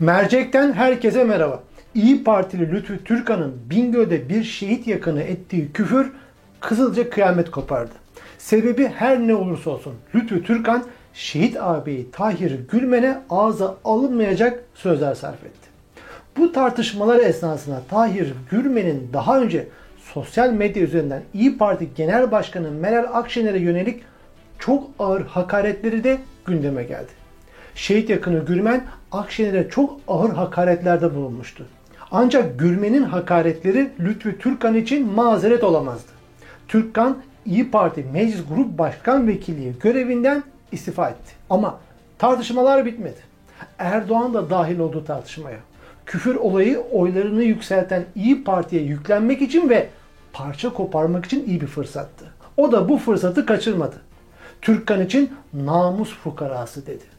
Mercek'ten herkese merhaba. İyi Partili Lütfü Türkan'ın Bingöl'de bir şehit yakını ettiği küfür Kızılca kıyamet kopardı. Sebebi her ne olursa olsun Lütfü Türkan şehit ağabeyi Tahir Gülmen'e ağza alınmayacak sözler sarf etti. Bu tartışmalar esnasında Tahir Gülmen'in daha önce sosyal medya üzerinden İyi Parti Genel Başkanı Meral Akşener'e yönelik çok ağır hakaretleri de gündeme geldi. Şehit yakını Gürmen Akşener'e çok ağır hakaretlerde bulunmuştu. Ancak Gürmen'in hakaretleri Lütfü Türkan için mazeret olamazdı. Türkan İyi Parti Meclis Grup Başkan Vekilliği görevinden istifa etti. Ama tartışmalar bitmedi. Erdoğan da dahil oldu tartışmaya. Küfür olayı oylarını yükselten İyi Parti'ye yüklenmek için ve parça koparmak için iyi bir fırsattı. O da bu fırsatı kaçırmadı. Türkkan için namus fukarası dedi.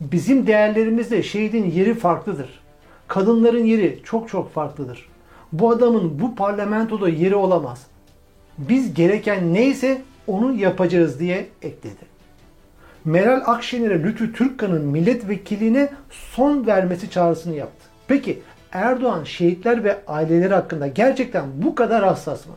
Bizim değerlerimizde şehidin yeri farklıdır. Kadınların yeri çok çok farklıdır. Bu adamın bu parlamentoda yeri olamaz. Biz gereken neyse onu yapacağız diye ekledi. Meral Akşener'e Lütfü Türkkan'ın milletvekilliğine son vermesi çağrısını yaptı. Peki Erdoğan şehitler ve aileleri hakkında gerçekten bu kadar hassas mı?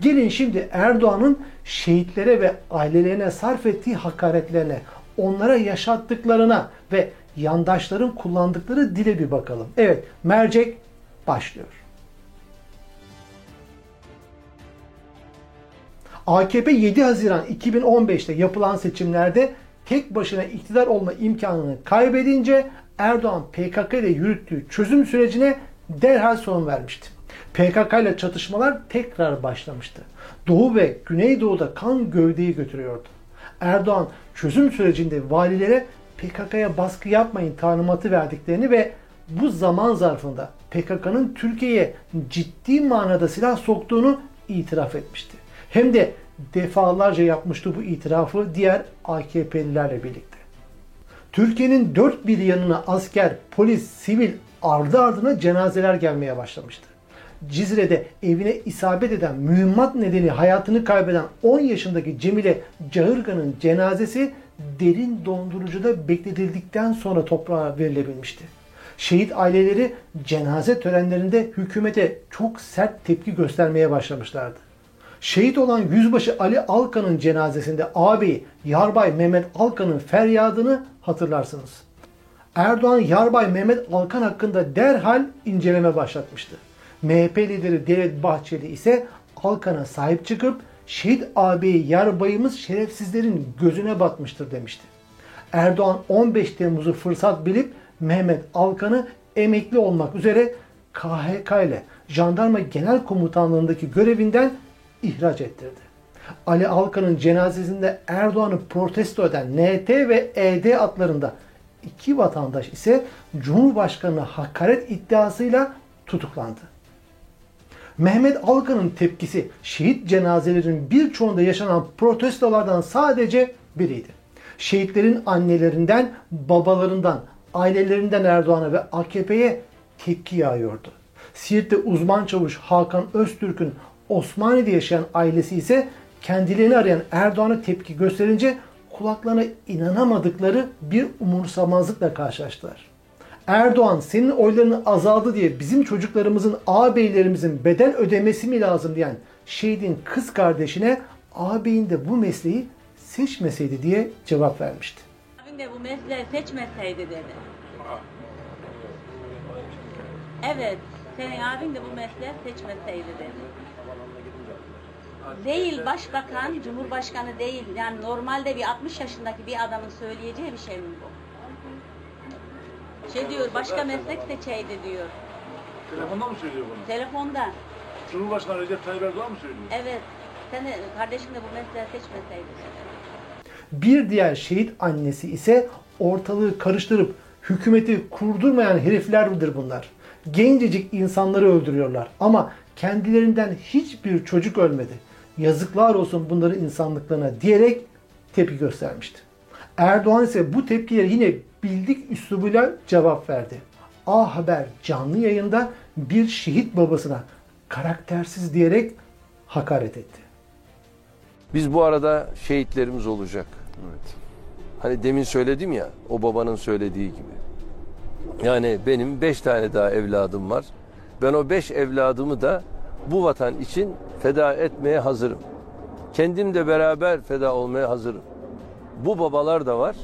Gelin şimdi Erdoğan'ın şehitlere ve ailelerine sarf ettiği hakaretlerine, onlara yaşattıklarına ve yandaşların kullandıkları dile bir bakalım. Evet, mercek başlıyor. AKP 7 Haziran 2015'te yapılan seçimlerde tek başına iktidar olma imkanını kaybedince Erdoğan PKK ile yürüttüğü çözüm sürecine derhal son vermişti. PKK ile çatışmalar tekrar başlamıştı. Doğu ve Güneydoğu'da kan gövdeyi götürüyordu. Erdoğan çözüm sürecinde valilere PKK'ya baskı yapmayın talimatı verdiklerini ve bu zaman zarfında PKK'nın Türkiye'ye ciddi manada silah soktuğunu itiraf etmişti. Hem de defalarca yapmıştı bu itirafı diğer AKP'lilerle birlikte. Türkiye'nin dört bir yanına asker, polis, sivil ardı ardına cenazeler gelmeye başlamıştı. Cizre'de evine isabet eden mühimmat nedeni hayatını kaybeden 10 yaşındaki Cemile Cahırgan'ın cenazesi derin dondurucuda bekletildikten sonra toprağa verilebilmişti. Şehit aileleri cenaze törenlerinde hükümete çok sert tepki göstermeye başlamışlardı. Şehit olan Yüzbaşı Ali Alkan'ın cenazesinde ağabeyi Yarbay Mehmet Alkan'ın feryadını hatırlarsınız. Erdoğan Yarbay Mehmet Alkan hakkında derhal inceleme başlatmıştı. MHP lideri Devlet Bahçeli ise Alkan'a sahip çıkıp şehit ağabeyi yarbayımız şerefsizlerin gözüne batmıştır demişti. Erdoğan 15 Temmuz'u fırsat bilip Mehmet Alkan'ı emekli olmak üzere KHK ile Jandarma Genel Komutanlığındaki görevinden ihraç ettirdi. Ali Alkan'ın cenazesinde Erdoğan'ı protesto eden NT ve ED adlarında iki vatandaş ise Cumhurbaşkanı'na hakaret iddiasıyla tutuklandı. Mehmet Alkan'ın tepkisi şehit cenazelerinin birçoğunda yaşanan protestolardan sadece biriydi. Şehitlerin annelerinden, babalarından, ailelerinden Erdoğan'a ve AKP'ye tepki yağıyordu. Siirt'te uzman çavuş Hakan Öztürk'ün Osmaniye'de yaşayan ailesi ise kendilerini arayan Erdoğan'a tepki gösterince kulaklarına inanamadıkları bir umursamazlıkla karşılaştılar. Erdoğan senin oylarını azaldı diye bizim çocuklarımızın, ağabeylerimizin bedel ödemesi mi lazım diyen şehidin kız kardeşine ağabeyin de bu mesleği seçmeseydi diye cevap vermişti. Abim de bu mesleği seçmeseydi dedi. Evet, senin abin de bu mesleği seçmeseydi dedi. Değil başbakan, cumhurbaşkanı değil. Yani normalde bir 60 yaşındaki bir adamın söyleyeceği bir şey mi bu? Şey diyor, başka meslek seçeydi diyor. Telefonda mı söylüyor bunu? Telefonda. Cumhurbaşkanı Recep Tayyip Erdoğan mı söylüyor? Evet, seni kardeşin de bu mesleği seçmeseydi. Bir diğer şehit annesi ise ortalığı karıştırıp hükümeti kurdurmayan heriflerdir bunlar. Gencecik insanları öldürüyorlar ama kendilerinden hiçbir çocuk ölmedi. Yazıklar olsun bunların insanlıklarına diyerek tepki göstermişti. Erdoğan ise bu tepkileri yine bildik üslubuyla cevap verdi. A Haber canlı yayında bir şehit babasına karaktersiz diyerek hakaret etti. Biz bu arada şehitlerimiz olacak. Evet. Hani demin söyledim ya o babanın söylediği gibi. Yani benim beş tane daha evladım var. Ben o beş evladımı da bu vatan için feda etmeye hazırım. Kendim de beraber feda olmaya hazırım. Bu babalar da var.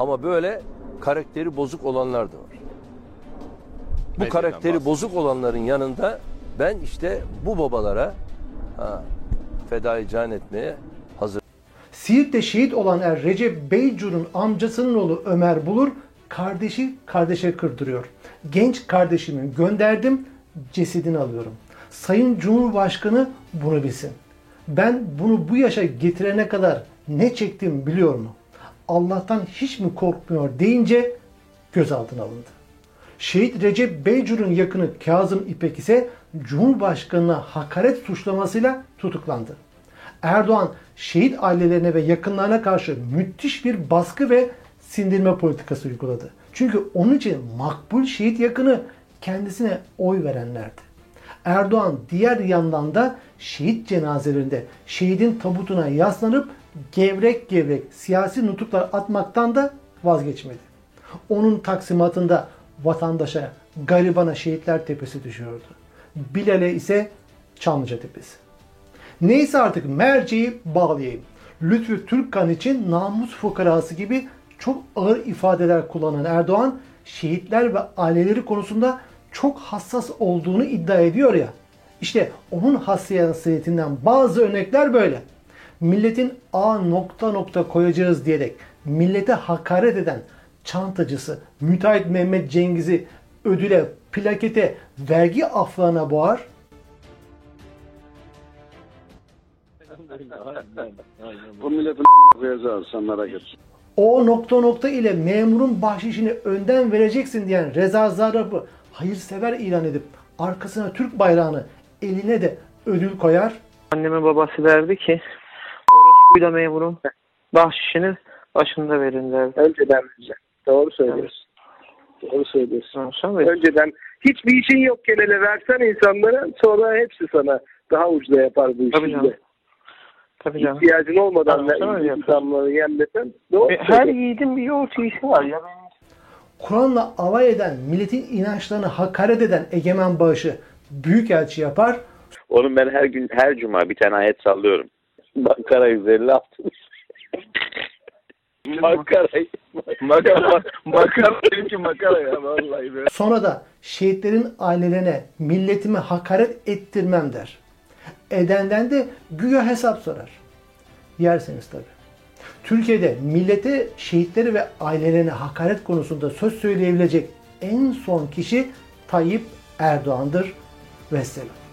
Ama böyle karakteri bozuk olanlar da var. Bu Medyadan karakteri bozuk olanların yanında ben işte bu babalara ha, fedai can etmeye hazır. Siirt'te şehit olan er Recep Beycur'un amcasının oğlu Ömer Bulur kardeşi kardeşe kırdırıyor. Genç kardeşimi gönderdim, cesedini alıyorum. Sayın Cumhurbaşkanı bunu bilsin. Ben bunu bu yaşa getirene kadar ne çektim biliyor mu? Allah'tan hiç mi korkmuyor deyince gözaltına alındı. Şehit Recep Beycur'un yakını Kazım İpek ise Cumhurbaşkanı'na hakaret suçlamasıyla tutuklandı. Erdoğan şehit ailelerine ve yakınlarına karşı müthiş bir baskı ve sindirme politikası uyguladı. Çünkü onun için makbul şehit yakını kendisine oy verenlerdi. Erdoğan diğer yandan da şehit cenazelerinde şehidin tabutuna yaslanıp gevrek gevrek siyasi nutuklar atmaktan da vazgeçmedi. Onun taksimatında vatandaşa, garibana şehitler tepesi düşüyordu. Bilal'e ise Çamlıca tepesi. Neyse artık merceği bağlayayım. Lütfü Türkkan için namus fukarası gibi çok ağır ifadeler kullanan Erdoğan, şehitler ve aileleri konusunda çok hassas olduğunu iddia ediyor ya. İşte onun hassasiyetinden bazı örnekler böyle. Milletin A nokta nokta koyacağız diyerek millete hakaret eden çantacısı müteahhit Mehmet Cengiz'i ödüle, plakete, vergi aflarına boğar. Bu milletin koyacağız sen merak etme. O nokta nokta ile memurun bahşişini önden vereceksin diyen Reza Zarrab'ı hayırsever ilan edip arkasına Türk bayrağını eline de ödül koyar. Anneme babası derdi ki orospuyla memurun bahşişini başında verin derdi. Önceden verecek. Doğru söylüyorsun. Doğru söylüyorsun. Sen ver. Önceden hiçbir işin yokken hele versen insanlara sonra hepsi sana daha ucuza yapar bu Tabii işi. canım. de. Tabii canım. İhtiyacın olmadan Tamam, insanları yemlesen doğru E, her yiğidin bir yoğurt yiyişi var ya. Kur'an'la alay eden, milletin inançlarını hakaret eden egemen bağışı büyükelçi yapar. Onun ben her gün her cuma bir tane ayet sallıyorum. Bakara 156. makara. Makara, makara benimki makara ya vallahi be. Sonra da şehitlerin ailelerine milletimi hakaret ettirmem der. Edenden de güya hesap sorar. Yerseniz tabi. Türkiye'de millete, şehitleri ve ailelerine hakaret konusunda söz söyleyebilecek en son kişi Tayyip Erdoğan'dır. Vesselam.